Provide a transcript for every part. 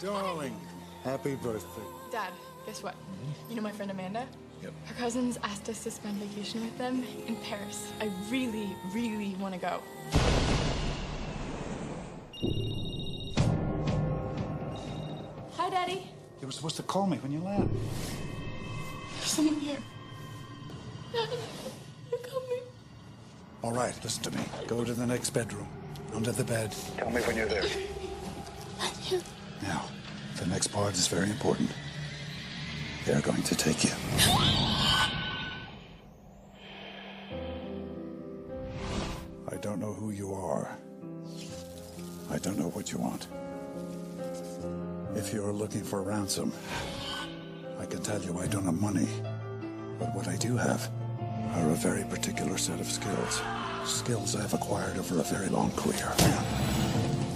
darling. Happy birthday. Dad, guess what? Hmm? You know my friend Amanda? Yep. Her cousins asked us to spend vacation with them in Paris. I really, really want to go. Hi, Daddy. You were supposed to call me when you land. There's someone here. Dad, they're coming. All right, listen to me. Go to the next bedroom. Under the bed. Tell me when you're there. The next part is very important. They're going to take you. I don't know who you are. I don't know what you want. If you're looking for ransom, I can tell you I don't have money. But what I do have are a very particular set of skills. Skills I've acquired over a very long career.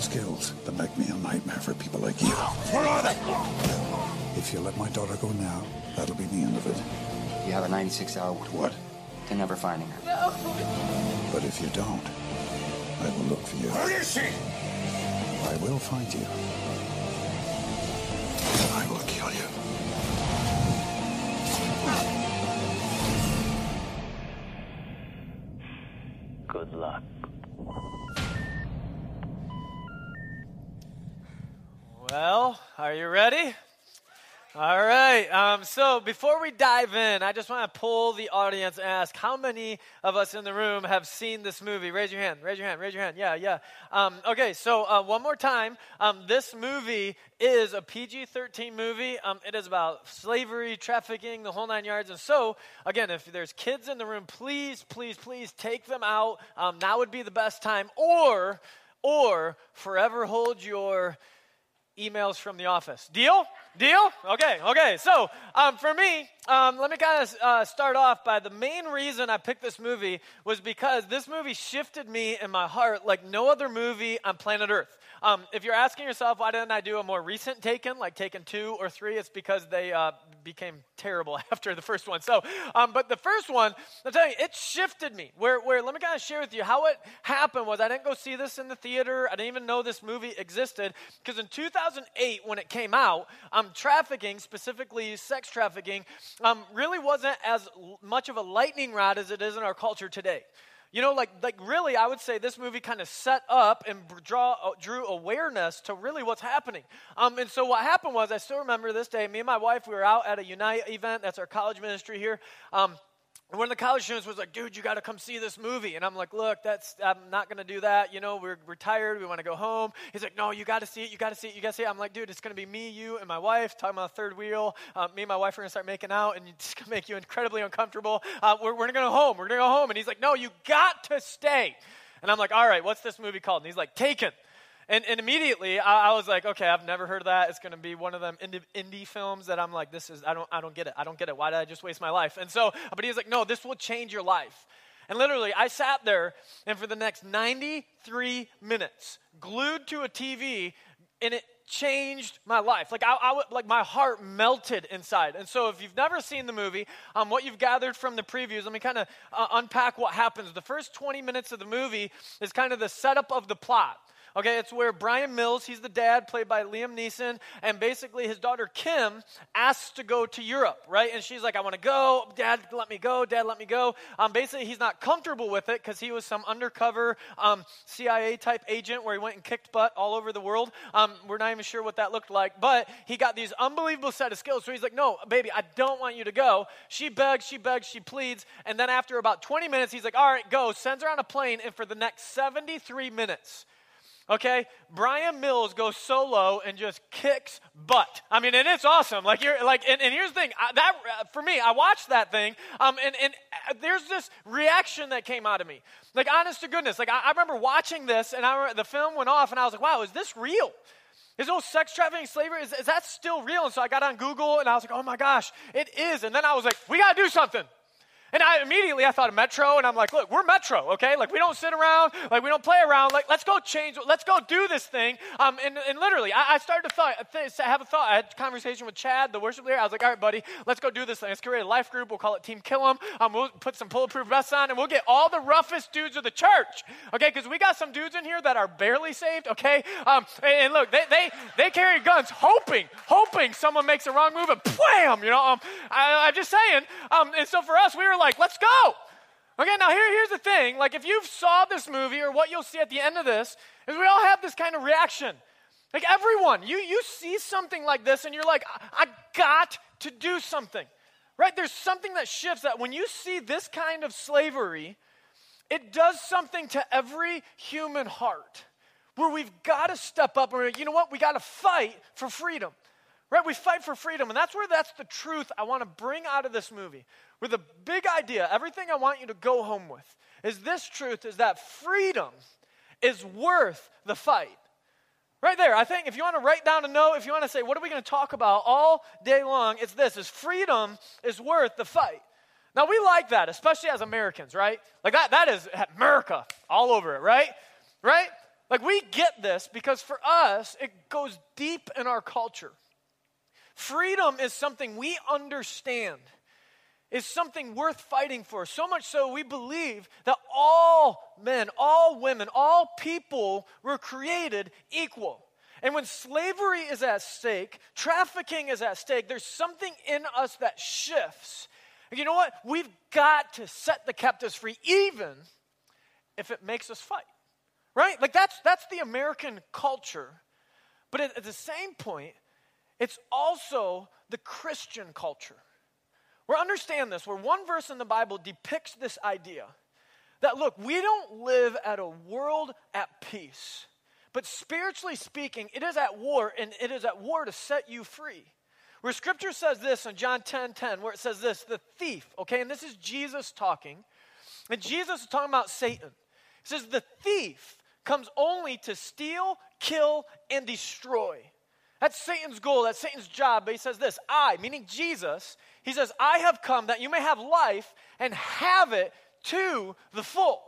Skills that make me a nightmare for people like you. Where are they? If you let my daughter go now, that'll be the end of it. You have a 96 hour What? to never finding her. No. But if you don't, I will look for you. Where is she? I will find you. I will kill you. Well, are you ready? All right. Um, so before we dive in, I just want to pull the audience and ask how many of us in the room have seen this movie? Raise your hand. Raise your hand. Raise your hand. Yeah, yeah. Um, okay, so uh, one more time. Um, this movie is a PG 13 movie. Um, it is about slavery, trafficking, the whole nine yards. And so, again, if there's kids in the room, please, please, please take them out. Um, now would be the best time. Or, or forever hold your emails from the office. Deal? Deal? Okay, okay. So, um, for me, um, let me kind of uh, start off by the main reason I picked this movie was because this movie shifted me in my heart like no other movie on planet Earth. Um, if you're asking yourself, why didn't I do a more recent Taken, like Taken 2 or 3, it's because they uh, became terrible after the first one. So, um, but the first one, I'll tell you, it shifted me. Where, where, let me kind of share with you how it happened was I didn't go see this in the theater. I didn't even know this movie existed. Because in 2008, when it came out, um, trafficking, specifically sex trafficking, um, really wasn't as much of a lightning rod as it is in our culture today. You know, like, like really, I would say this movie kind of set up and draw, uh, drew awareness to really what's happening. Um, and so what happened was, I still remember this day, me and my wife, we were out at a Unite event, that's our college ministry here. Um, and one of the college students was like, dude, you got to come see this movie. And I'm like, look, that's, I'm not going to do that. You know, we're, we're tired. We want to go home. He's like, no, you got to see it. You got to see it. You got to see it. I'm like, dude, it's going to be me, you, and my wife talking about third wheel. Uh, me and my wife are going to start making out, and it's going to make you incredibly uncomfortable. Uh, we're, we're going to go home. We're going to go home. And he's like, no, you got to stay. And I'm like, all right, what's this movie called? And he's like, Taken. And, and immediately I, I was like, okay, I've never heard of that. It's going to be one of them indie, indie films that I'm like, this is, I don't, I don't get it. I don't get it. Why did I just waste my life? And so, but he was like, no, this will change your life. And literally, I sat there, and for the next 93 minutes, glued to a TV, and it changed my life. Like I, would, like my heart melted inside. And so, if you've never seen the movie, um, what you've gathered from the previews, let me kind of uh, unpack what happens. The first 20 minutes of the movie is kind of the setup of the plot. Okay, it's where Brian Mills, he's the dad, played by Liam Neeson, and basically his daughter Kim asks to go to Europe, right? And she's like, I want to go. Dad, let me go. Dad, let me go. Um, basically, he's not comfortable with it because he was some undercover um, CIA type agent where he went and kicked butt all over the world. Um, we're not even sure what that looked like, but he got these unbelievable set of skills. So he's like, No, baby, I don't want you to go. She begs, she begs, she pleads. And then after about 20 minutes, he's like, All right, go. Sends her on a plane, and for the next 73 minutes, Okay, Brian Mills goes solo and just kicks butt. I mean, and it's awesome. Like you're like, and, and here's the thing. I, that uh, for me, I watched that thing, um, and and uh, there's this reaction that came out of me. Like, honest to goodness, like I, I remember watching this, and I the film went off, and I was like, wow, is this real? Is old sex trafficking, slavery, is, is that still real? And so I got on Google, and I was like, oh my gosh, it is. And then I was like, we got to do something. And I immediately I thought of Metro, and I'm like, look, we're Metro, okay? Like we don't sit around, like we don't play around. Like let's go change, let's go do this thing. Um, and, and literally, I, I started to thought, th- have a thought. I had a conversation with Chad, the worship leader. I was like, all right, buddy, let's go do this thing. Let's create a life group. We'll call it Team Killam. Um, we'll put some bulletproof vests on, and we'll get all the roughest dudes of the church, okay? Because we got some dudes in here that are barely saved, okay? Um, and, and look, they they they carry guns, hoping, hoping someone makes a wrong move, and wham, you know. Um, I, I'm just saying. Um, and so for us, we were like, let's go. Okay, now here, here's the thing. Like, if you've saw this movie or what you'll see at the end of this, is we all have this kind of reaction. Like everyone, you you see something like this and you're like, I, I got to do something. Right? There's something that shifts that when you see this kind of slavery, it does something to every human heart where we've got to step up and you know what? We got to fight for freedom. Right? We fight for freedom. And that's where that's the truth I want to bring out of this movie. Where the big idea, everything I want you to go home with, is this truth is that freedom is worth the fight. Right there. I think if you want to write down a note, if you want to say, what are we going to talk about all day long, it's this is freedom is worth the fight. Now we like that, especially as Americans, right? Like that that is America all over it, right? Right? Like we get this because for us, it goes deep in our culture. Freedom is something we understand, is something worth fighting for. So much so, we believe that all men, all women, all people were created equal. And when slavery is at stake, trafficking is at stake, there's something in us that shifts. You know what? We've got to set the captives free, even if it makes us fight. Right? Like that's that's the American culture. But at, at the same point, it's also the Christian culture. Where understand this, where one verse in the Bible depicts this idea that look, we don't live at a world at peace, but spiritually speaking, it is at war, and it is at war to set you free. Where scripture says this in John 10 10, where it says this, the thief, okay, and this is Jesus talking, and Jesus is talking about Satan. He says, the thief comes only to steal, kill, and destroy. That's Satan's goal, that's Satan's job. But he says this I, meaning Jesus, he says, I have come that you may have life and have it to the full.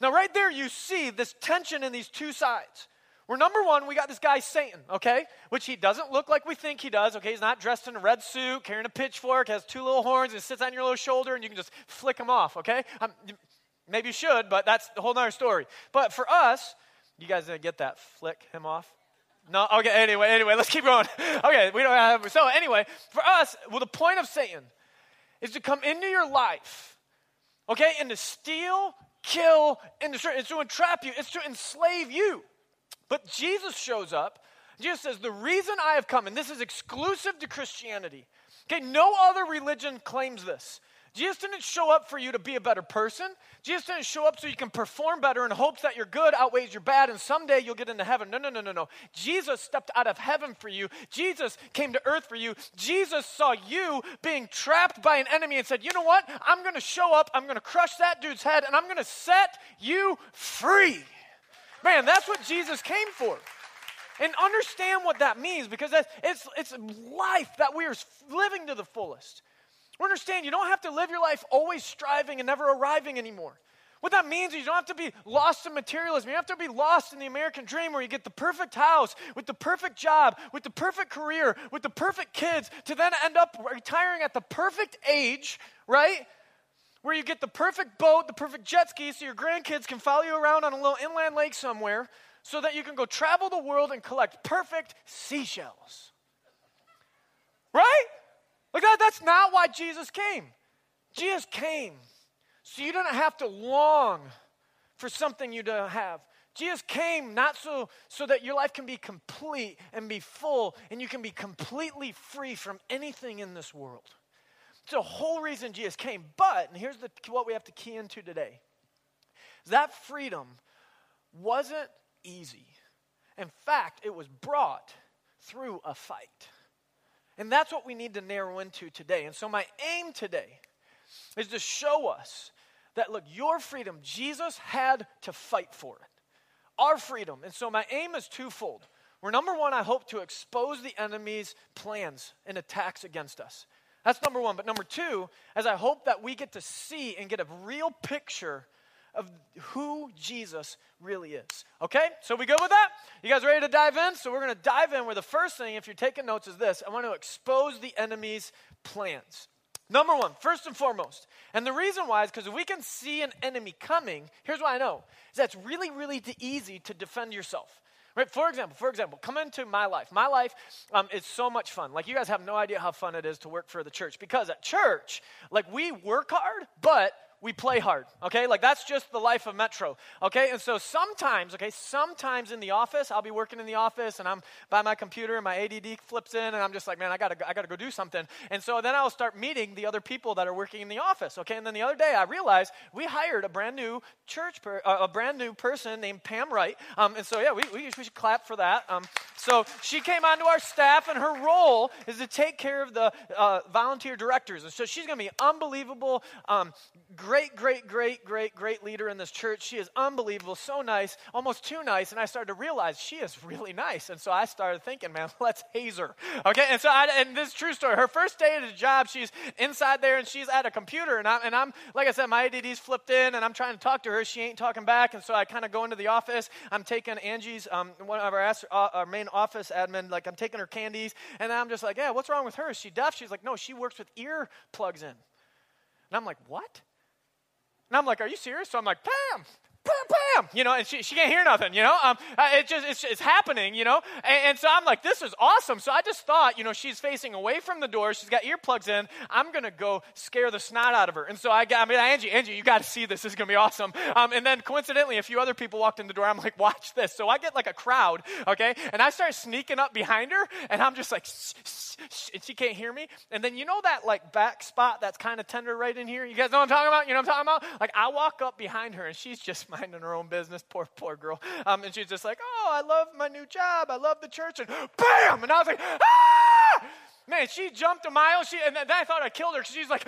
Now, right there, you see this tension in these two sides. Where number one, we got this guy Satan, okay? Which he doesn't look like we think he does, okay? He's not dressed in a red suit, carrying a pitchfork, has two little horns, and sits on your little shoulder, and you can just flick him off, okay? Um, maybe you should, but that's a whole other story. But for us, you guys didn't get that? Flick him off? No, okay, anyway, anyway, let's keep going. Okay, we don't have, so anyway, for us, well, the point of Satan is to come into your life, okay, and to steal, kill, and destroy. It's to entrap you, it's to enslave you. But Jesus shows up. Jesus says, The reason I have come, and this is exclusive to Christianity, okay, no other religion claims this. Jesus didn't show up for you to be a better person. Jesus didn't show up so you can perform better in hopes that your good outweighs your bad and someday you'll get into heaven. No, no, no, no, no. Jesus stepped out of heaven for you. Jesus came to earth for you. Jesus saw you being trapped by an enemy and said, You know what? I'm going to show up, I'm going to crush that dude's head, and I'm going to set you free. Man, that's what Jesus came for. And understand what that means because it's, it's life that we are living to the fullest. Understand, you don't have to live your life always striving and never arriving anymore. What that means is you don't have to be lost in materialism. You don't have to be lost in the American dream where you get the perfect house, with the perfect job, with the perfect career, with the perfect kids, to then end up retiring at the perfect age, right? Where you get the perfect boat, the perfect jet ski, so your grandkids can follow you around on a little inland lake somewhere, so that you can go travel the world and collect perfect seashells. Right? Like that, that's not why Jesus came. Jesus came so you don't have to long for something you don't have. Jesus came not so, so that your life can be complete and be full and you can be completely free from anything in this world. It's the whole reason Jesus came. But, and here's the, what we have to key into today that freedom wasn't easy. In fact, it was brought through a fight. And that's what we need to narrow into today. And so, my aim today is to show us that, look, your freedom, Jesus had to fight for it. Our freedom. And so, my aim is twofold. Where number one, I hope to expose the enemy's plans and attacks against us. That's number one. But number two, as I hope that we get to see and get a real picture of who Jesus really is. Okay? So we good with that? You guys ready to dive in? So we're going to dive in where the first thing, if you're taking notes, is this I want to expose the enemy's plans. Number one, first and foremost. And the reason why is because if we can see an enemy coming, here's what I know is that's really, really easy to defend yourself. Right? For example, for example, come into my life. My life um, is so much fun. Like you guys have no idea how fun it is to work for the church because at church, like we work hard, but we play hard, okay? Like that's just the life of Metro, okay? And so sometimes, okay, sometimes in the office, I'll be working in the office and I'm by my computer and my ADD flips in and I'm just like, man, I gotta, I gotta go do something. And so then I'll start meeting the other people that are working in the office, okay? And then the other day I realized we hired a brand new church, per, uh, a brand new person named Pam Wright. Um, and so yeah, we, we, we should clap for that. Um, so she came onto our staff and her role is to take care of the uh, volunteer directors. And so she's gonna be unbelievable, um, great, great, great, great, great leader in this church. She is unbelievable, so nice, almost too nice. And I started to realize she is really nice. And so I started thinking, man, let's haze her. Okay, and so I, and this true story. Her first day at the job, she's inside there and she's at a computer, and I'm and I'm like I said, my ADD's flipped in, and I'm trying to talk to her. She ain't talking back, and so I kind of go into the office. I'm taking Angie's um, one of our, uh, our main office admin, like I'm taking her candies, and I'm just like, yeah, what's wrong with her? Is she deaf? She's like, no, she works with ear plugs in. And I'm like, what? And I'm like, are you serious? So I'm like, Pam, Pam, Pam, you know, and she, she can't hear nothing, you know. Um, uh, it just it's, it's happening, you know. And, and, so I'm like, this is awesome. So I just thought, you know, she's facing away from the door. She's got earplugs in. I'm gonna go scare the snot out of her. And so I got, I mean, Angie, Angie, you got to see this. This is gonna be awesome. Um, and then coincidentally, a few other people walked in the door. I'm like, watch this. So I get like a crowd, okay, and I start sneaking up behind her, and I'm just like, shh, shh, and she can't hear me. And then you know that like back spot that's kind of tender right in here. You guys know what I'm talking about? You know what I'm talking about? Like I walk up behind her, and she's just minding her own business. Poor, poor girl. Um, and she's just like, oh, I love my new job. I love the church. And bam! And I was like, ah! Man, she jumped a mile. She, and then I thought I killed her because she's like,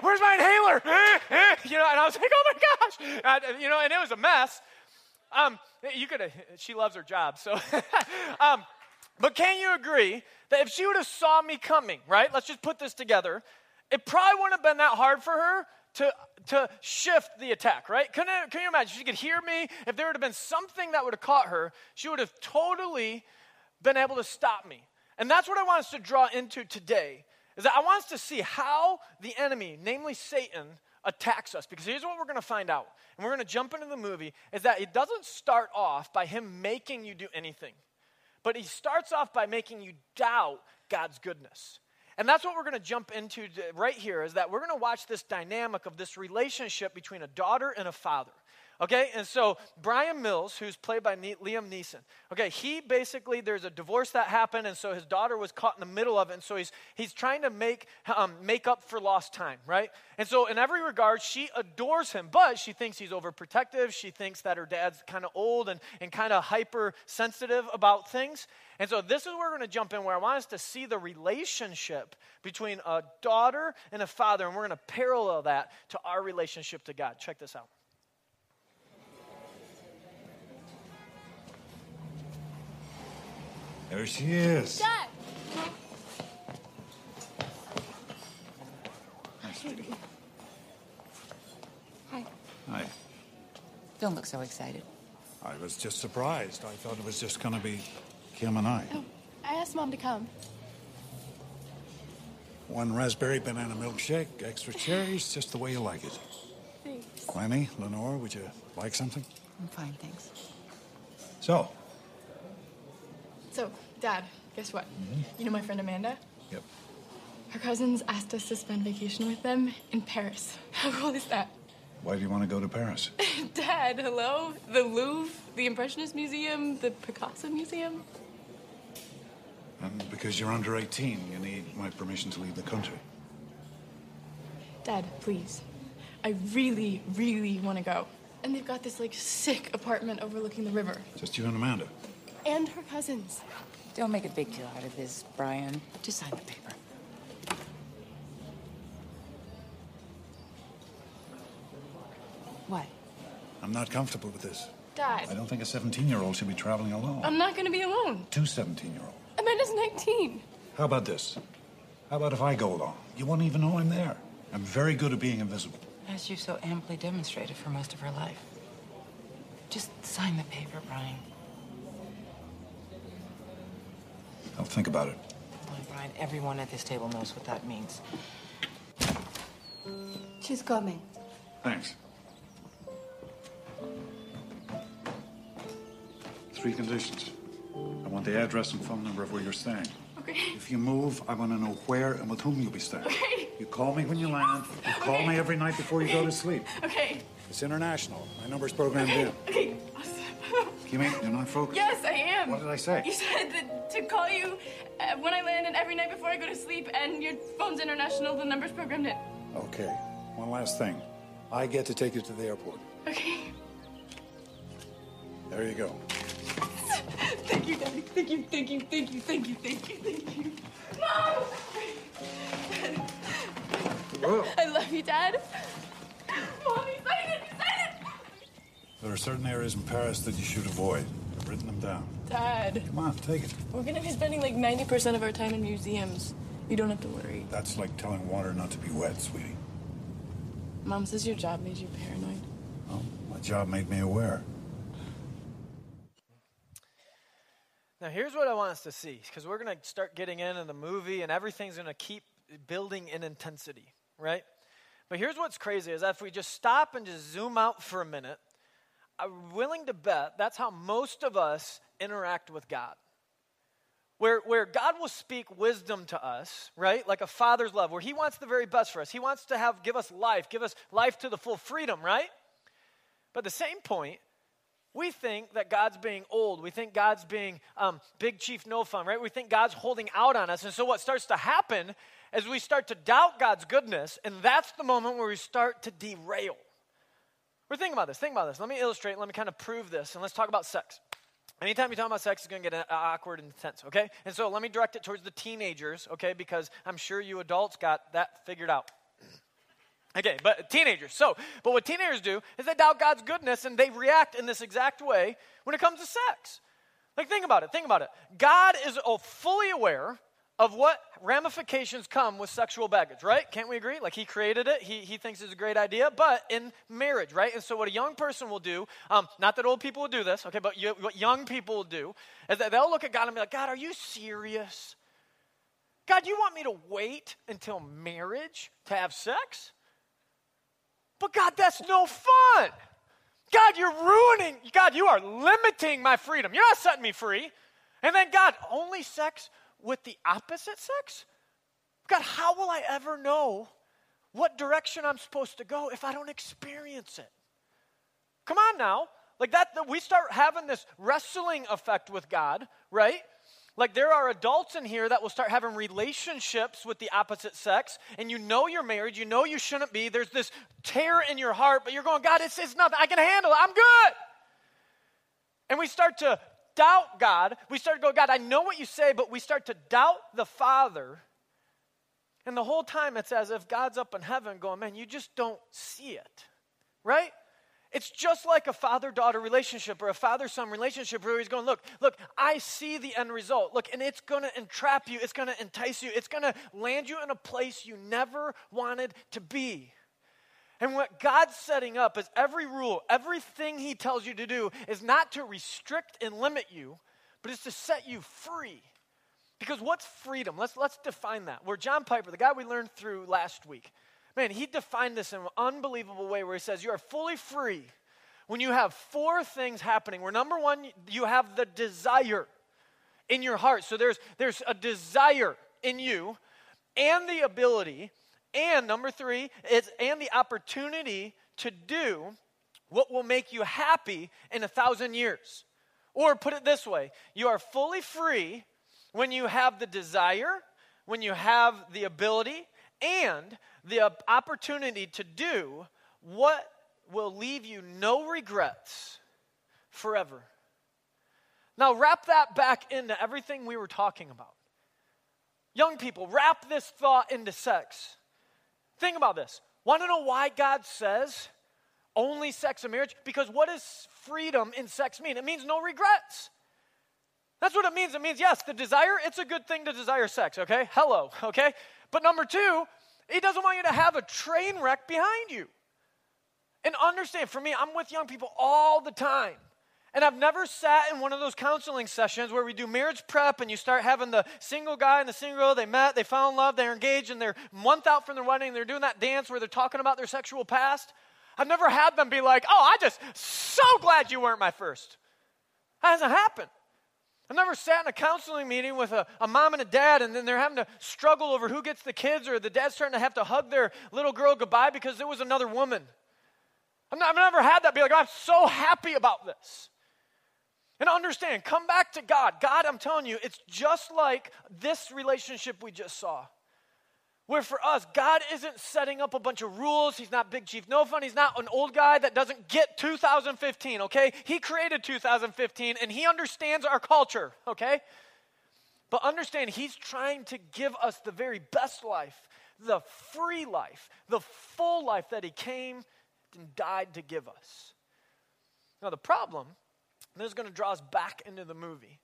where's my inhaler? you know, and I was like, oh my gosh. You know, and it was a mess. Um, you could she loves her job. So, um, but can you agree that if she would have saw me coming, right? Let's just put this together. It probably wouldn't have been that hard for her to, to shift the attack, right? Can, I, can you imagine? She could hear me. If there would have been something that would have caught her, she would have totally been able to stop me. And that's what I want us to draw into today, is that I want us to see how the enemy, namely Satan, attacks us. Because here's what we're going to find out. And we're going to jump into the movie, is that it doesn't start off by him making you do anything. But he starts off by making you doubt God's goodness. And that's what we're going to jump into right here is that we're going to watch this dynamic of this relationship between a daughter and a father. Okay, and so Brian Mills, who's played by Liam Neeson, okay, he basically, there's a divorce that happened, and so his daughter was caught in the middle of it, and so he's, he's trying to make, um, make up for lost time, right? And so, in every regard, she adores him, but she thinks he's overprotective. She thinks that her dad's kind of old and, and kind of hypersensitive about things. And so, this is where we're going to jump in, where I want us to see the relationship between a daughter and a father, and we're going to parallel that to our relationship to God. Check this out. There she is. Dad! Hi. Hi. Don't look so excited. I was just surprised. I thought it was just going to be Kim and I. Oh, I asked Mom to come. One raspberry banana milkshake, extra cherries, just the way you like it. Thanks. Lenny, Lenore, would you like something? I'm fine, thanks. So, So, Dad, guess what? Mm-hmm. You know my friend Amanda? yep. Her cousins asked us to spend vacation with them in Paris. How cool is that? Why do you want to go to Paris? Dad, hello? The Louvre, the Impressionist Museum, the Picasso Museum? And because you're under 18, you need my permission to leave the country. Dad, please. I really, really want to go. And they've got this like sick apartment overlooking the river. Just you and Amanda. And her cousins. Don't make a big deal out of this, Brian. Just sign the paper. What? I'm not comfortable with this. Dad, I don't think a 17 year old should be traveling alone. I'm not going to be alone. Two 17 year olds. Amanda's 19. How about this? How about if I go along? You won't even know I'm there. I'm very good at being invisible. As you so amply demonstrated for most of her life. Just sign the paper, Brian. I'll think about it. Come on, Brian. Everyone at this table knows what that means. She's coming. Thanks. Three conditions. I want the address and phone number of where you're staying. Okay. If you move, I want to know where and with whom you'll be staying. Okay. You call me when you land. You call Okay. me every night before you go to sleep. Okay. It's international. My number's programmed in. Okay. You mean you're not focused? Yes, I am. What did I say? You said that to call you uh, when I land and every night before I go to sleep, and your phone's international, the number's programmed in. Okay. One last thing. I get to take you to the airport. Okay. There you go. Thank you, Daddy. Thank you, thank you, thank you, thank you, thank you, thank you. Mom! Whoa. I love you, Dad. Mom, you signed it, signed it! There are certain areas in Paris that you should avoid. I've written them down. Dad, Come on, take it. we're gonna be spending like 90% of our time in museums. You don't have to worry. That's like telling water not to be wet, sweetie. Mom says your job made you paranoid. Oh, my job made me aware. Now, here's what I want us to see, because we're going to start getting into the movie, and everything's going to keep building in intensity, right? But here's what's crazy is that if we just stop and just zoom out for a minute, I'm willing to bet that's how most of us interact with God. Where, where God will speak wisdom to us, right? Like a father's love, where He wants the very best for us. He wants to have give us life, give us life to the full freedom, right? But at the same point, we think that God's being old. We think God's being um, big chief no fun, right? We think God's holding out on us. And so what starts to happen is we start to doubt God's goodness, and that's the moment where we start to derail. We're thinking about this. Think about this. Let me illustrate. Let me kind of prove this, and let's talk about sex. Anytime you talk about sex, it's going to get awkward and tense, okay? And so let me direct it towards the teenagers, okay? Because I'm sure you adults got that figured out. Okay, but teenagers. So, but what teenagers do is they doubt God's goodness and they react in this exact way when it comes to sex. Like, think about it. Think about it. God is oh, fully aware of what ramifications come with sexual baggage, right? Can't we agree? Like, He created it. He, he thinks it's a great idea, but in marriage, right? And so, what a young person will do, um, not that old people will do this, okay, but you, what young people will do is that they'll look at God and be like, God, are you serious? God, you want me to wait until marriage to have sex? But God, that's no fun. God, you're ruining, God, you are limiting my freedom. You're not setting me free. And then, God, only sex with the opposite sex? God, how will I ever know what direction I'm supposed to go if I don't experience it? Come on now. Like that, that we start having this wrestling effect with God, right? Like there are adults in here that will start having relationships with the opposite sex, and you know you're married, you know you shouldn't be. There's this tear in your heart, but you're going, God, it's, it's nothing. I can handle it. I'm good. And we start to doubt God. We start to go, God, I know what you say, but we start to doubt the Father. And the whole time it's as if God's up in heaven going, man, you just don't see it, right? It's just like a father daughter relationship or a father son relationship where he's going, Look, look, I see the end result. Look, and it's going to entrap you, it's going to entice you, it's going to land you in a place you never wanted to be. And what God's setting up is every rule, everything He tells you to do is not to restrict and limit you, but it's to set you free. Because what's freedom? Let's, let's define that. Where John Piper, the guy we learned through last week, man, he defined this in an unbelievable way where he says, You are fully free when you have four things happening. Where number one, you have the desire in your heart. So there's, there's a desire in you and the ability and number three is and the opportunity to do what will make you happy in a thousand years. Or put it this way you are fully free when you have the desire, when you have the ability, and the opportunity to do what will leave you no regrets forever. Now, wrap that back into everything we were talking about. Young people, wrap this thought into sex. Think about this. Want to know why God says only sex and marriage? Because what does freedom in sex mean? It means no regrets. That's what it means. It means, yes, the desire, it's a good thing to desire sex, okay? Hello, okay? But number two, he doesn't want you to have a train wreck behind you. And understand, for me, I'm with young people all the time. And I've never sat in one of those counseling sessions where we do marriage prep and you start having the single guy and the single girl, they met, they fell in love, they're engaged, and they're month out from their wedding, they're doing that dance where they're talking about their sexual past. I've never had them be like, oh, I just so glad you weren't my first. That hasn't happened. I've never sat in a counseling meeting with a, a mom and a dad, and then they're having to struggle over who gets the kids, or the dad's starting to have to hug their little girl goodbye because there was another woman. Not, I've never had that be like, I'm so happy about this. And understand, come back to God. God, I'm telling you, it's just like this relationship we just saw. Where for us, God isn't setting up a bunch of rules. He's not Big Chief No Fun. He's not an old guy that doesn't get 2015, okay? He created 2015 and he understands our culture, okay? But understand, He's trying to give us the very best life, the free life, the full life that He came and died to give us. Now, the problem this is going to draw us back into the movie,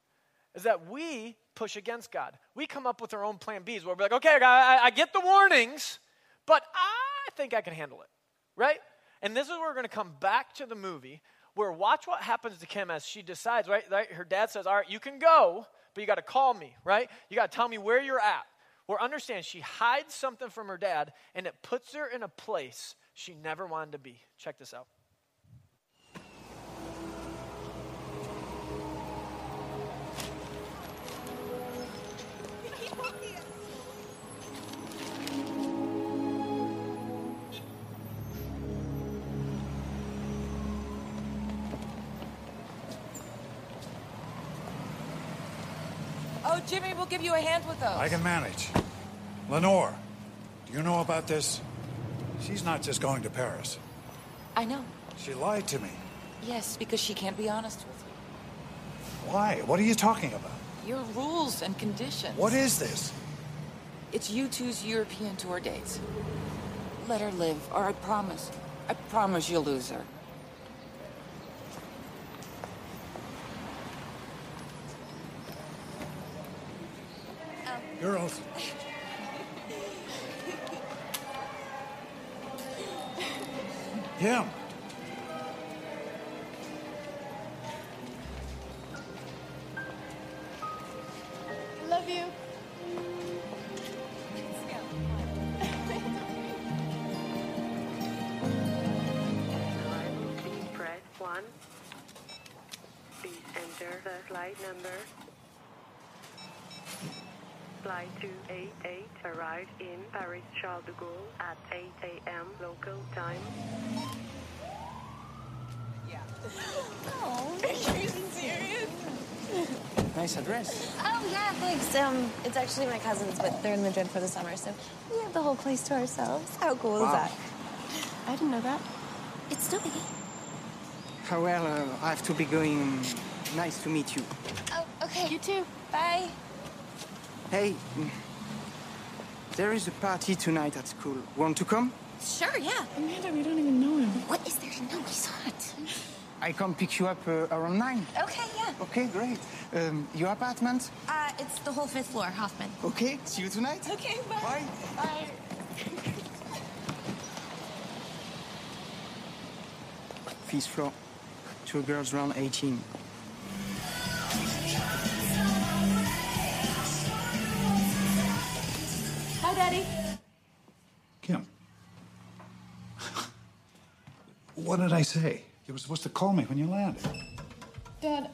is that we push against God. We come up with our own plan Bs where we're like, okay, I, I get the warnings, but I think I can handle it, right? And this is where we're going to come back to the movie where watch what happens to Kim as she decides, right? right? Her dad says, all right, you can go, but you got to call me, right? You got to tell me where you're at. Where understand, she hides something from her dad and it puts her in a place she never wanted to be. Check this out. Give you a hand with those. I can manage. Lenore, do you know about this? She's not just going to Paris. I know. She lied to me. Yes, because she can't be honest with you. Why? What are you talking about? Your rules and conditions. What is this? It's U2's European tour dates. Let her live, or I promise. I promise you'll lose her. Girls. Kim. Love you. Arrival, please press 1. Please enter the flight number. Flight 288 arrived in Paris Charles de Gaulle at 8 a.m. local time. Yeah. oh, are you serious? Nice address. Oh yeah, thanks. Um, it's actually my cousin's, but they're in Madrid for the summer, so we have the whole place to ourselves. How cool is that? I didn't know that. It's no biggie. Oh, well, uh, I have to be going. Nice to meet you. Oh, okay. You too. Bye. Hey, there is a party tonight at school. Want to come? Sure, yeah. Amanda, we don't even know him. What is there to know? He's hot. I come pick you up uh, around nine. Okay, yeah. Okay, great. Um, your apartment? Uh, it's the whole fifth floor, Hoffman. Okay, see you tonight. Okay, bye. Bye. Bye. Fifth floor. Two girls around 18. Hi, Daddy. Kim. what did I say? You were supposed to call me when you landed. Dad,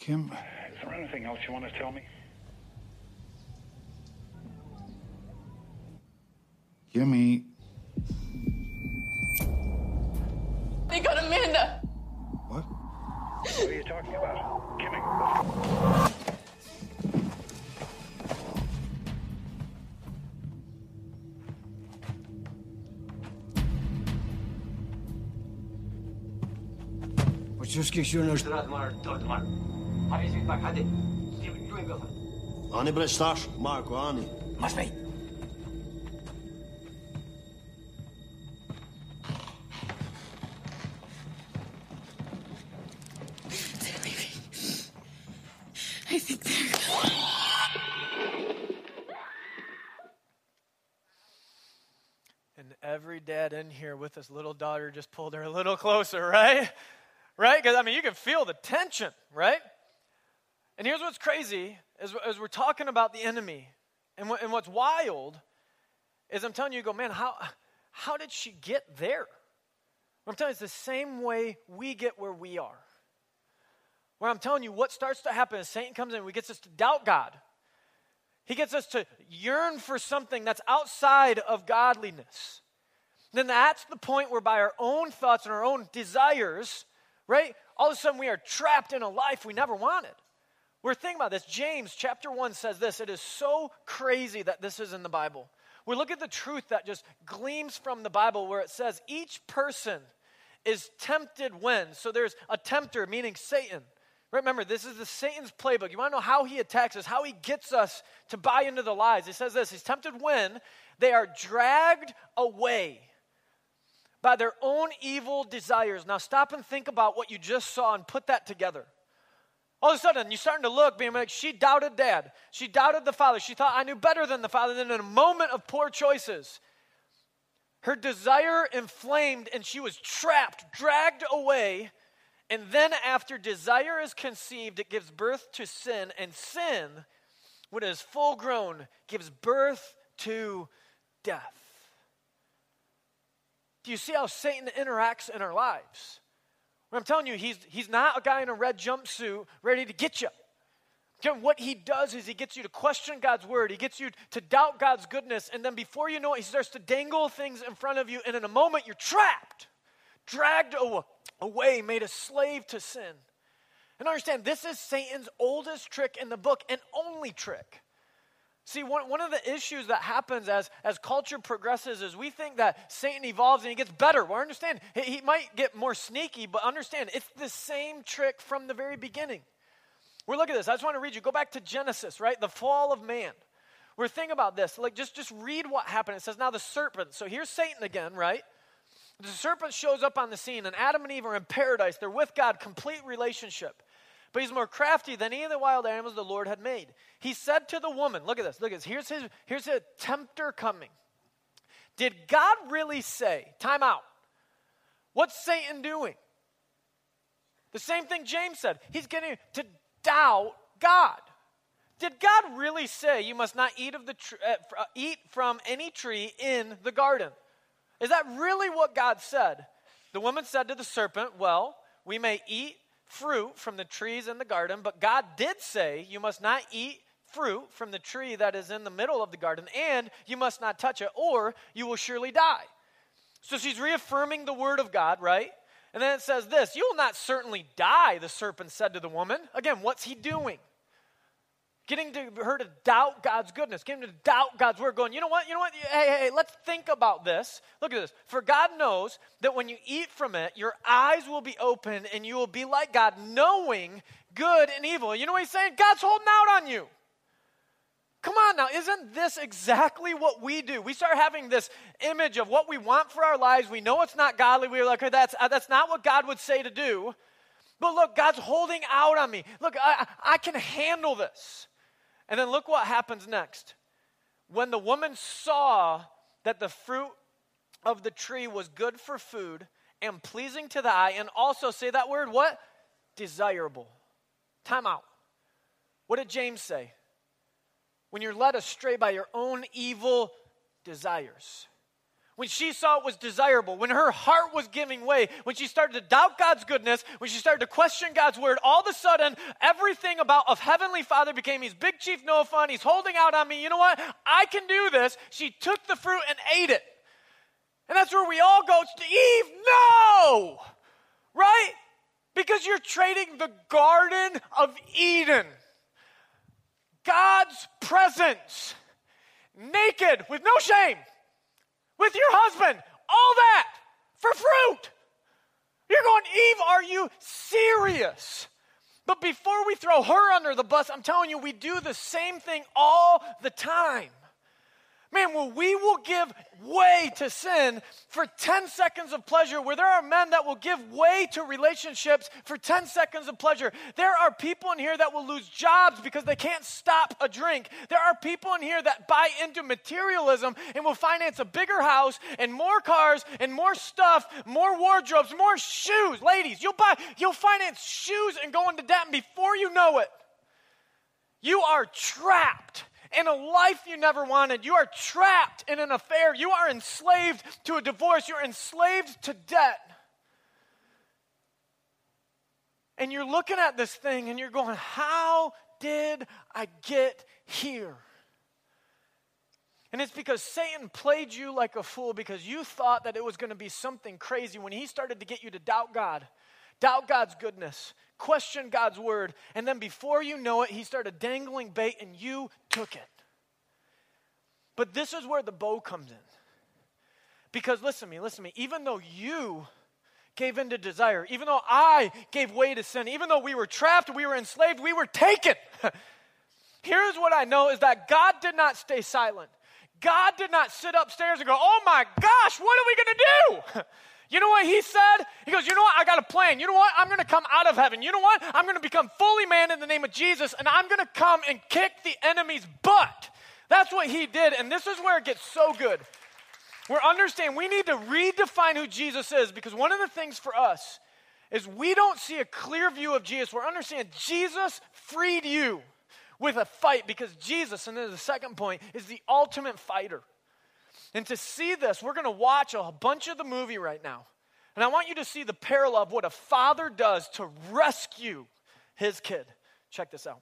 Kim, is there anything else you want to tell me? Gimme. they got Amanda. What? What are you talking about? Kimmy, Suscripciones. Mar, tot mar. Hai hadi. Ani bre stash, ani. Mas bey. Every dad in here with his little daughter just pulled her a little closer, right? Right? Because, I mean, you can feel the tension, right? And here's what's crazy as, as we're talking about the enemy, and, what, and what's wild is I'm telling you, you go, man, how, how did she get there? I'm telling you, it's the same way we get where we are. Where I'm telling you, what starts to happen is Satan comes in, he gets us to doubt God. He gets us to yearn for something that's outside of godliness. Then that's the point where, by our own thoughts and our own desires, right, all of a sudden we are trapped in a life we never wanted. We're thinking about this. James chapter 1 says this. It is so crazy that this is in the Bible. We look at the truth that just gleams from the Bible where it says each person is tempted when. So there's a tempter, meaning Satan. Remember, this is the Satan's playbook. You want to know how he attacks us, how he gets us to buy into the lies. He says this He's tempted when they are dragged away by their own evil desires. Now, stop and think about what you just saw and put that together. All of a sudden, you're starting to look, being like, she doubted dad. She doubted the father. She thought, I knew better than the father. Then, in a moment of poor choices, her desire inflamed and she was trapped, dragged away and then, after desire is conceived, it gives birth to sin. And sin, when it is full grown, gives birth to death. Do you see how Satan interacts in our lives? I'm telling you, he's, he's not a guy in a red jumpsuit ready to get you. What he does is he gets you to question God's word. He gets you to doubt God's goodness. And then before you know it, he starts to dangle things in front of you. And in a moment, you're trapped, dragged away, made a slave to sin. And understand, this is Satan's oldest trick in the book and only trick. See, one, one of the issues that happens as, as culture progresses is we think that Satan evolves and he gets better. Well, understand, he, he might get more sneaky, but understand, it's the same trick from the very beginning. We're looking at this. I just want to read you. Go back to Genesis, right? The fall of man. We're thinking about this. Like, just, just read what happened. It says, now the serpent. So here's Satan again, right? The serpent shows up on the scene, and Adam and Eve are in paradise. They're with God, complete relationship. But he's more crafty than any of the wild animals the Lord had made. He said to the woman, Look at this, look at this. Here's his here's a tempter coming. Did God really say, time out? What's Satan doing? The same thing James said. He's getting to doubt God. Did God really say you must not eat of the tr- uh, eat from any tree in the garden? Is that really what God said? The woman said to the serpent, Well, we may eat fruit from the trees in the garden, but God did say, You must not eat fruit from the tree that is in the middle of the garden, and you must not touch it, or you will surely die. So she's reaffirming the word of God, right? And then it says this You will not certainly die, the serpent said to the woman. Again, what's he doing? Getting to her to doubt God's goodness, getting to doubt God's word, going, you know what, you know what, hey, hey, hey, let's think about this. Look at this. For God knows that when you eat from it, your eyes will be open and you will be like God, knowing good and evil. You know what he's saying? God's holding out on you. Come on now, isn't this exactly what we do? We start having this image of what we want for our lives. We know it's not godly. We're like, that's, uh, that's not what God would say to do. But look, God's holding out on me. Look, I, I can handle this. And then look what happens next. When the woman saw that the fruit of the tree was good for food and pleasing to the eye, and also say that word, what? Desirable. Time out. What did James say? When you're led astray by your own evil desires when she saw it was desirable, when her heart was giving way, when she started to doubt God's goodness, when she started to question God's word, all of a sudden, everything about of Heavenly Father became He's big chief no fun. He's holding out on me. You know what? I can do this. She took the fruit and ate it. And that's where we all go, to Eve, no! Right? Because you're trading the Garden of Eden, God's presence, naked, with no shame with your husband, all that for fruit. You're going, Eve, are you serious? But before we throw her under the bus, I'm telling you, we do the same thing all the time. Man, well, we will give way to sin for 10 seconds of pleasure, where there are men that will give way to relationships for 10 seconds of pleasure. There are people in here that will lose jobs because they can't stop a drink. There are people in here that buy into materialism and will finance a bigger house and more cars and more stuff, more wardrobes, more shoes. Ladies, you'll buy, you'll finance shoes and go into debt, and before you know it, you are trapped in a life you never wanted. You are trapped in an affair. You are enslaved to a divorce. You're enslaved to debt. And you're looking at this thing and you're going, How did I get here? And it's because Satan played you like a fool because you thought that it was going to be something crazy when he started to get you to doubt God, doubt God's goodness, question God's word, and then before you know it, he started dangling bait and you took it. But this is where the bow comes in. Because listen to me, listen to me, even though you gave in to desire, even though I gave way to sin, even though we were trapped, we were enslaved, we were taken. Here's what I know is that God did not stay silent. God did not sit upstairs and go, Oh my gosh, what are we going to do? You know what he said? He goes, You know what? I got a plan. You know what? I'm going to come out of heaven. You know what? I'm going to become fully man in the name of Jesus, and I'm going to come and kick the enemy's butt. That's what he did, and this is where it gets so good. We're understanding we need to redefine who Jesus is because one of the things for us is we don't see a clear view of Jesus. We're understanding Jesus freed you with a fight because Jesus, and then the second point, is the ultimate fighter. And to see this, we're going to watch a bunch of the movie right now. And I want you to see the parallel of what a father does to rescue his kid. Check this out.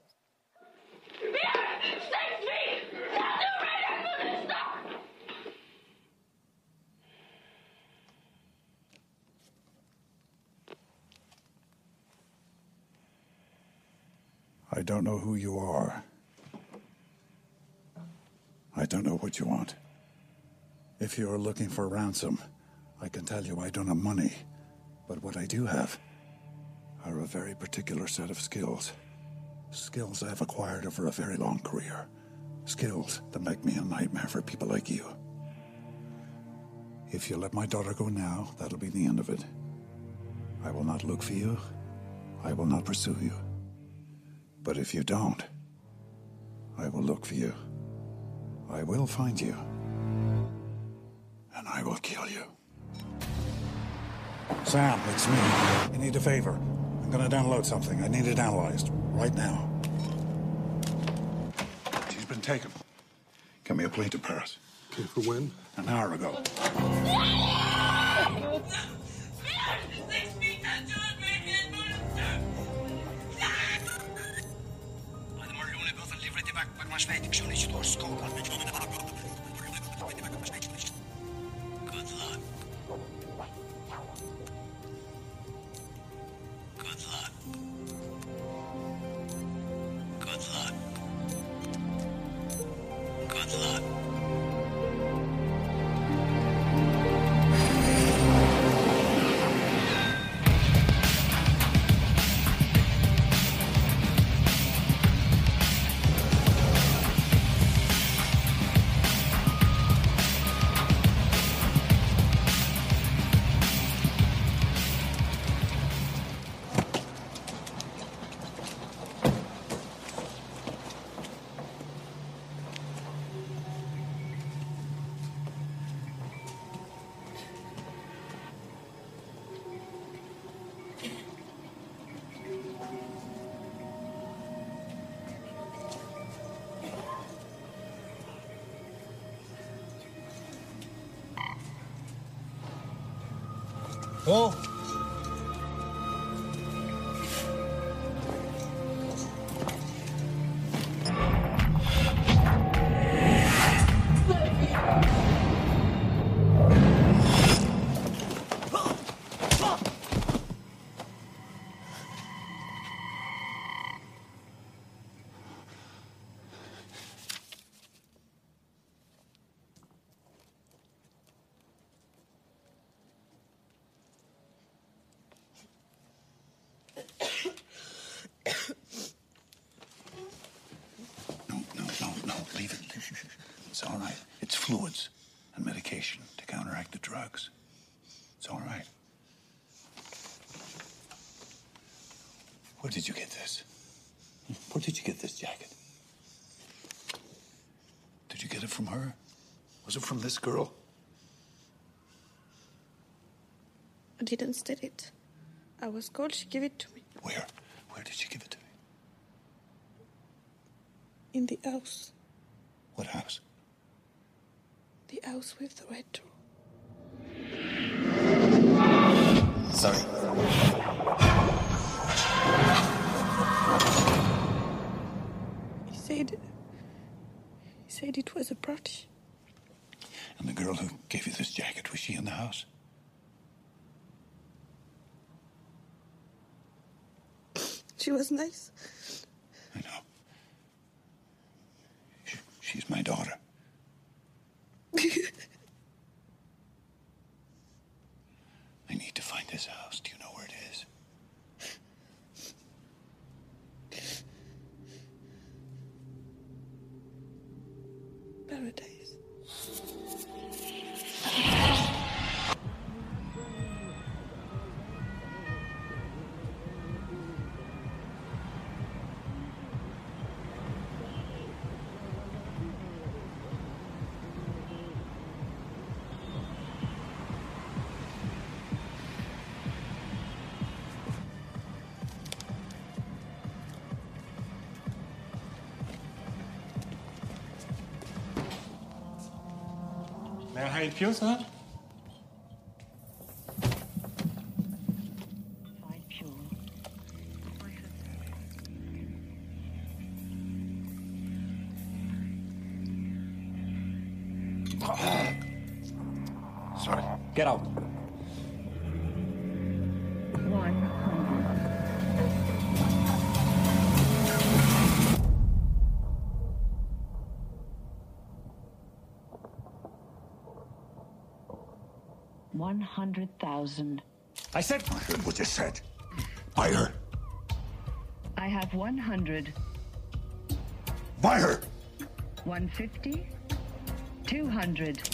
I don't know who you are. I don't know what you want. If you are looking for ransom, I can tell you I don't have money. But what I do have are a very particular set of skills. Skills I've acquired over a very long career. Skills that make me a nightmare for people like you. If you let my daughter go now, that'll be the end of it. I will not look for you. I will not pursue you. But if you don't, I will look for you. I will find you. And I will kill you. Sam, it's me. You need a favor. I'm gonna download something. I need it analyzed right now. She's been taken. Get me a plane to Paris. Okay, for when? An hour ago. Good 走 fluids and medication to counteract the drugs. It's all right. Where did you get this? Where did you get this jacket? Did you get it from her? Was it from this girl? I didn't steal it. I was called, she gave it to me. Where? Where did she give it to me? In the house. What house? The house with the red door. Sorry. He said. He said it was a party. And the girl who gave you this jacket, was she in the house? She was nice. I know. She, she's my daughter. I need to find this house. Do you know where it is? Paradise. May I help you, said. I heard what you said. Buy her. I have one hundred. Buy her. One fifty. Two hundred.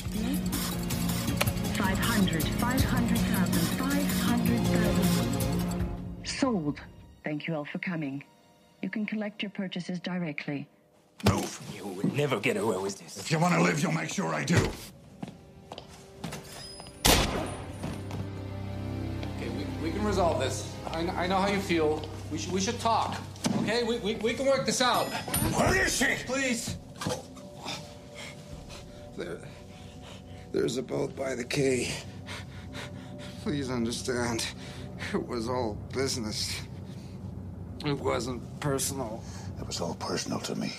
Five hundred. Five hundred thousand. Five hundred thousand. Sold. Thank you all for coming. You can collect your purchases directly. Move. You will never get away with this. If you want to live, you'll make sure I do. Resolve this. I, I know how you feel. We should, we should talk. Okay, we, we, we can work this out. Where is she? Please. There, there's a boat by the quay. Please understand, it was all business. It wasn't personal. It was all personal to me.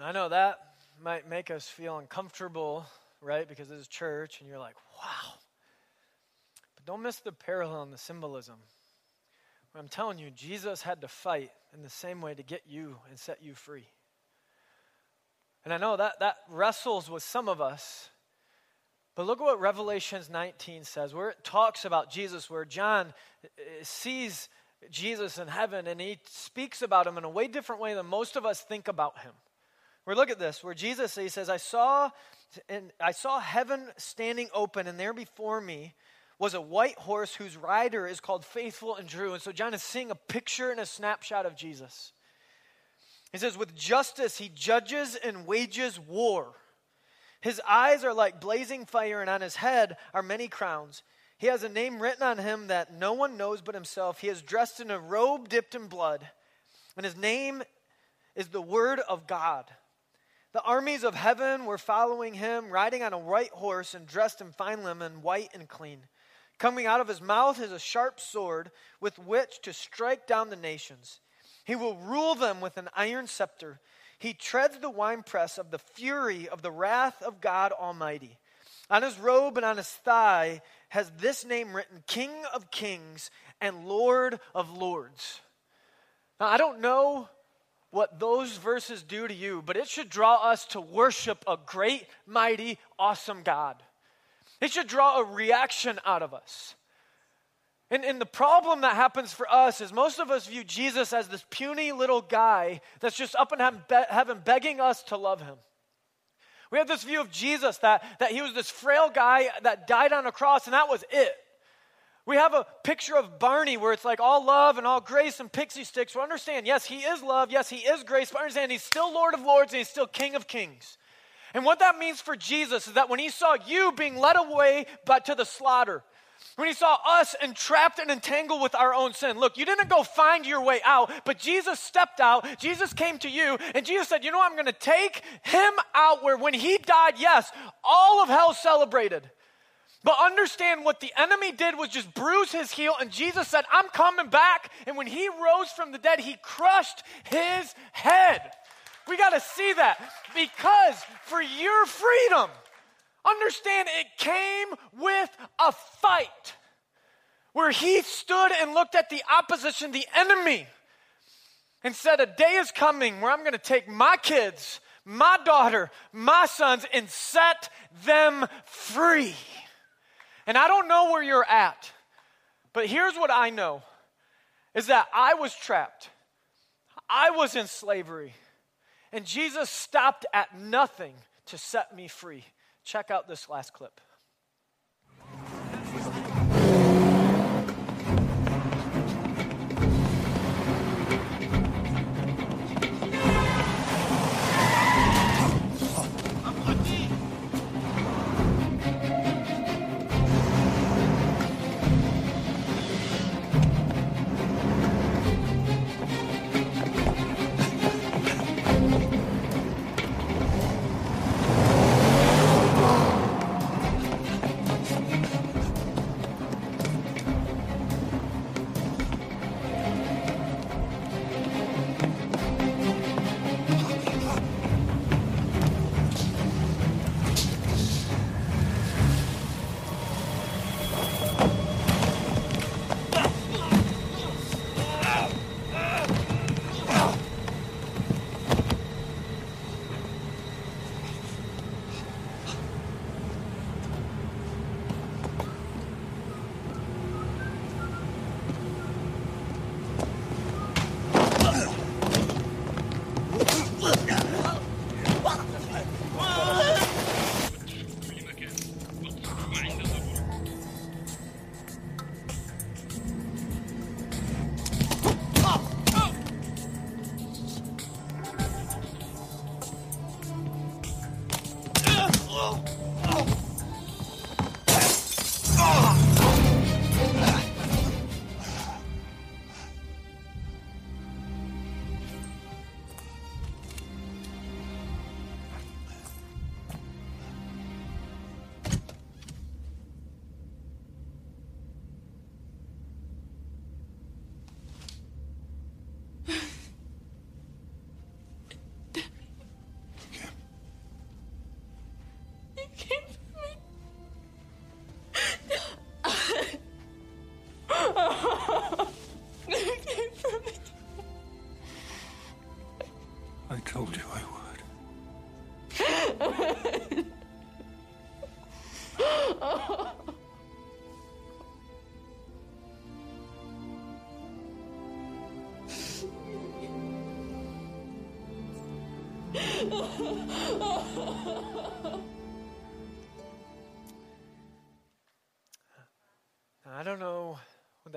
I know that might make us feel uncomfortable, right? Because is church, and you're like, wow. But don't miss the parallel and the symbolism. I'm telling you, Jesus had to fight in the same way to get you and set you free. And I know that that wrestles with some of us. But look at what Revelations 19 says, where it talks about Jesus, where John uh, sees Jesus in heaven and he speaks about him in a way different way than most of us think about him. Where look at this, where Jesus he says, I saw and I saw heaven standing open, and there before me was a white horse whose rider is called faithful and true. And so John is seeing a picture and a snapshot of Jesus. He says, With justice he judges and wages war. His eyes are like blazing fire, and on his head are many crowns. He has a name written on him that no one knows but himself. He is dressed in a robe dipped in blood, and his name is the Word of God. The armies of heaven were following him, riding on a white horse and dressed in fine linen, white and clean. Coming out of his mouth is a sharp sword with which to strike down the nations. He will rule them with an iron scepter. He treads the winepress of the fury of the wrath of God Almighty. On his robe and on his thigh has this name written King of Kings and Lord of Lords. Now, I don't know what those verses do to you, but it should draw us to worship a great, mighty, awesome God. It should draw a reaction out of us. And, and the problem that happens for us is most of us view Jesus as this puny little guy that's just up in heaven, be- heaven begging us to love him. We have this view of Jesus that, that he was this frail guy that died on a cross and that was it. We have a picture of Barney where it's like all love and all grace and Pixy Stix. We understand, yes, he is love, yes, he is grace, but understand he's still Lord of Lords and he's still King of Kings. And what that means for Jesus is that when he saw you being led away but to the slaughter, when he saw us entrapped and entangled with our own sin. Look, you didn't go find your way out, but Jesus stepped out. Jesus came to you, and Jesus said, You know, I'm going to take him out where when he died, yes, all of hell celebrated. But understand what the enemy did was just bruise his heel, and Jesus said, I'm coming back. And when he rose from the dead, he crushed his head. We got to see that because for your freedom, understand it came with a fight where he stood and looked at the opposition, the enemy, and said, A day is coming where I'm going to take my kids, my daughter, my sons, and set them free. And I don't know where you're at, but here's what I know is that I was trapped. I was in slavery. And Jesus stopped at nothing to set me free. Check out this last clip.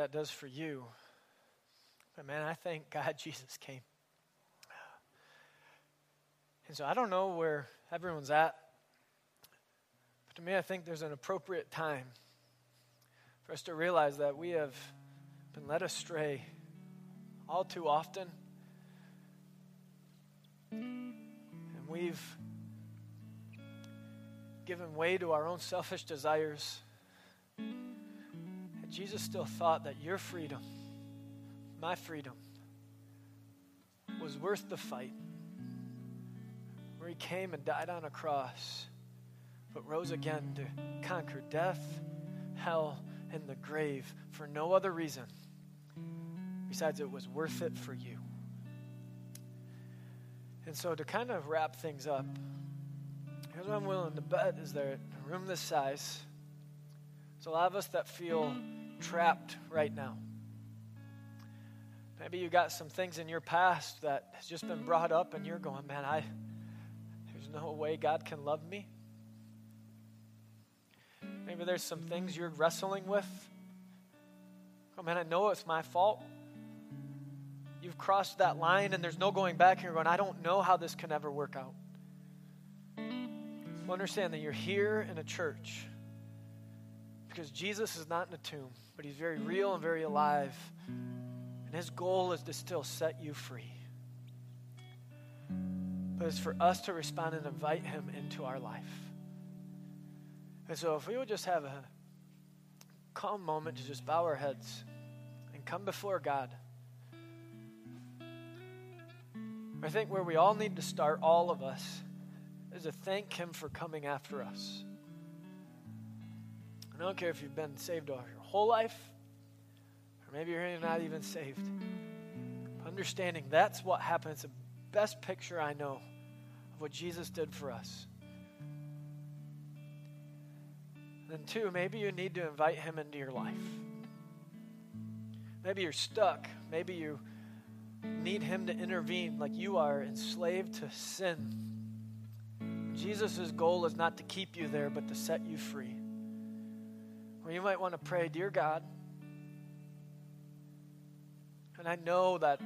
That does for you, but man, I thank God Jesus came. And so I don't know where everyone's at, but to me, I think there's an appropriate time for us to realize that we have been led astray all too often. And we've given way to our own selfish desires. Jesus still thought that your freedom, my freedom, was worth the fight. Where he came and died on a cross, but rose again to conquer death, hell, and the grave for no other reason besides it was worth it for you. And so, to kind of wrap things up, here's what I'm willing to bet is there a room this size. There's a lot of us that feel trapped right now. Maybe you got some things in your past that has just been brought up and you're going, man, I there's no way God can love me. Maybe there's some things you're wrestling with. Oh man, I know it's my fault. You've crossed that line and there's no going back, and you're going, I don't know how this can ever work out. Understand that you're here in a church because Jesus is not in a tomb, but he's very real and very alive. And his goal is to still set you free. But it's for us to respond and invite him into our life. And so, if we would just have a calm moment to just bow our heads and come before God. I think where we all need to start, all of us, is to thank Him for coming after us. I don't care if you've been saved all your whole life, or maybe you're not even saved. Understanding that's what happens, the best picture I know of what Jesus did for us. Then, two, maybe you need to invite Him into your life. Maybe you're stuck. Maybe you need Him to intervene like you are enslaved to sin. Jesus' goal is not to keep you there, but to set you free. Or you might want to pray, Dear God, and I know that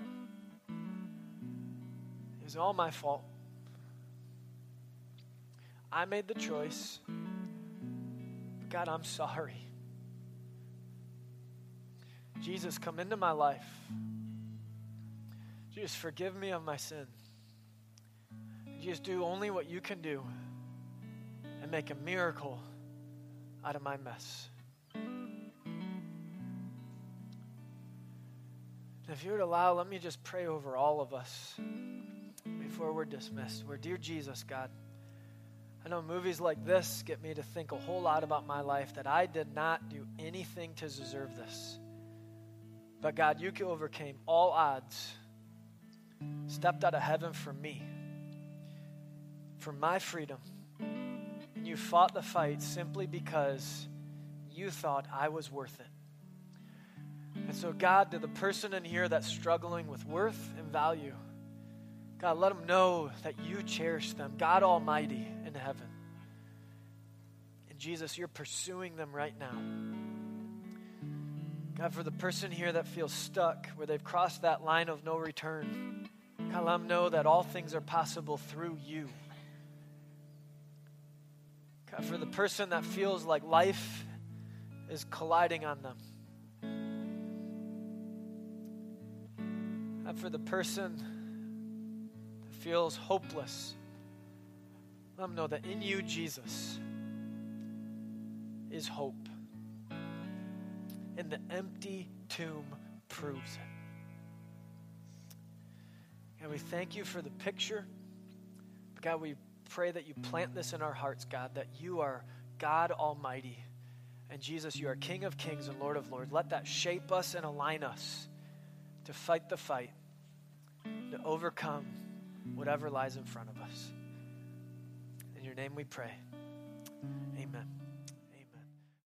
it's all my fault. I made the choice. God, I'm sorry. Jesus, come into my life. Jesus, forgive me of my sin. Jesus, do only what you can do and make a miracle out of my mess. If you would allow, let me just pray over all of us before we're dismissed. We're dear Jesus, God. I know movies like this get me to think a whole lot about my life that I did not do anything to deserve this. But God, you overcame all odds, stepped out of heaven for me, for my freedom. And you fought the fight simply because you thought I was worth it. And so, God, to the person in here that's struggling with worth and value, God, let them know that you cherish them, God Almighty in heaven. And Jesus, you're pursuing them right now. God, for the person here that feels stuck, where they've crossed that line of no return, God, let them know that all things are possible through you. God, for the person that feels like life is colliding on them, God, for the person that feels hopeless, let them know that in you, Jesus, is hope. And the empty tomb proves it. And we thank you for the picture. But God, we pray that you plant this in our hearts, God, that you are God Almighty. And Jesus, you are King of Kings and Lord of Lords. Let that shape us and align us to fight the fight, to overcome whatever lies in front of us. In your name we pray. Amen.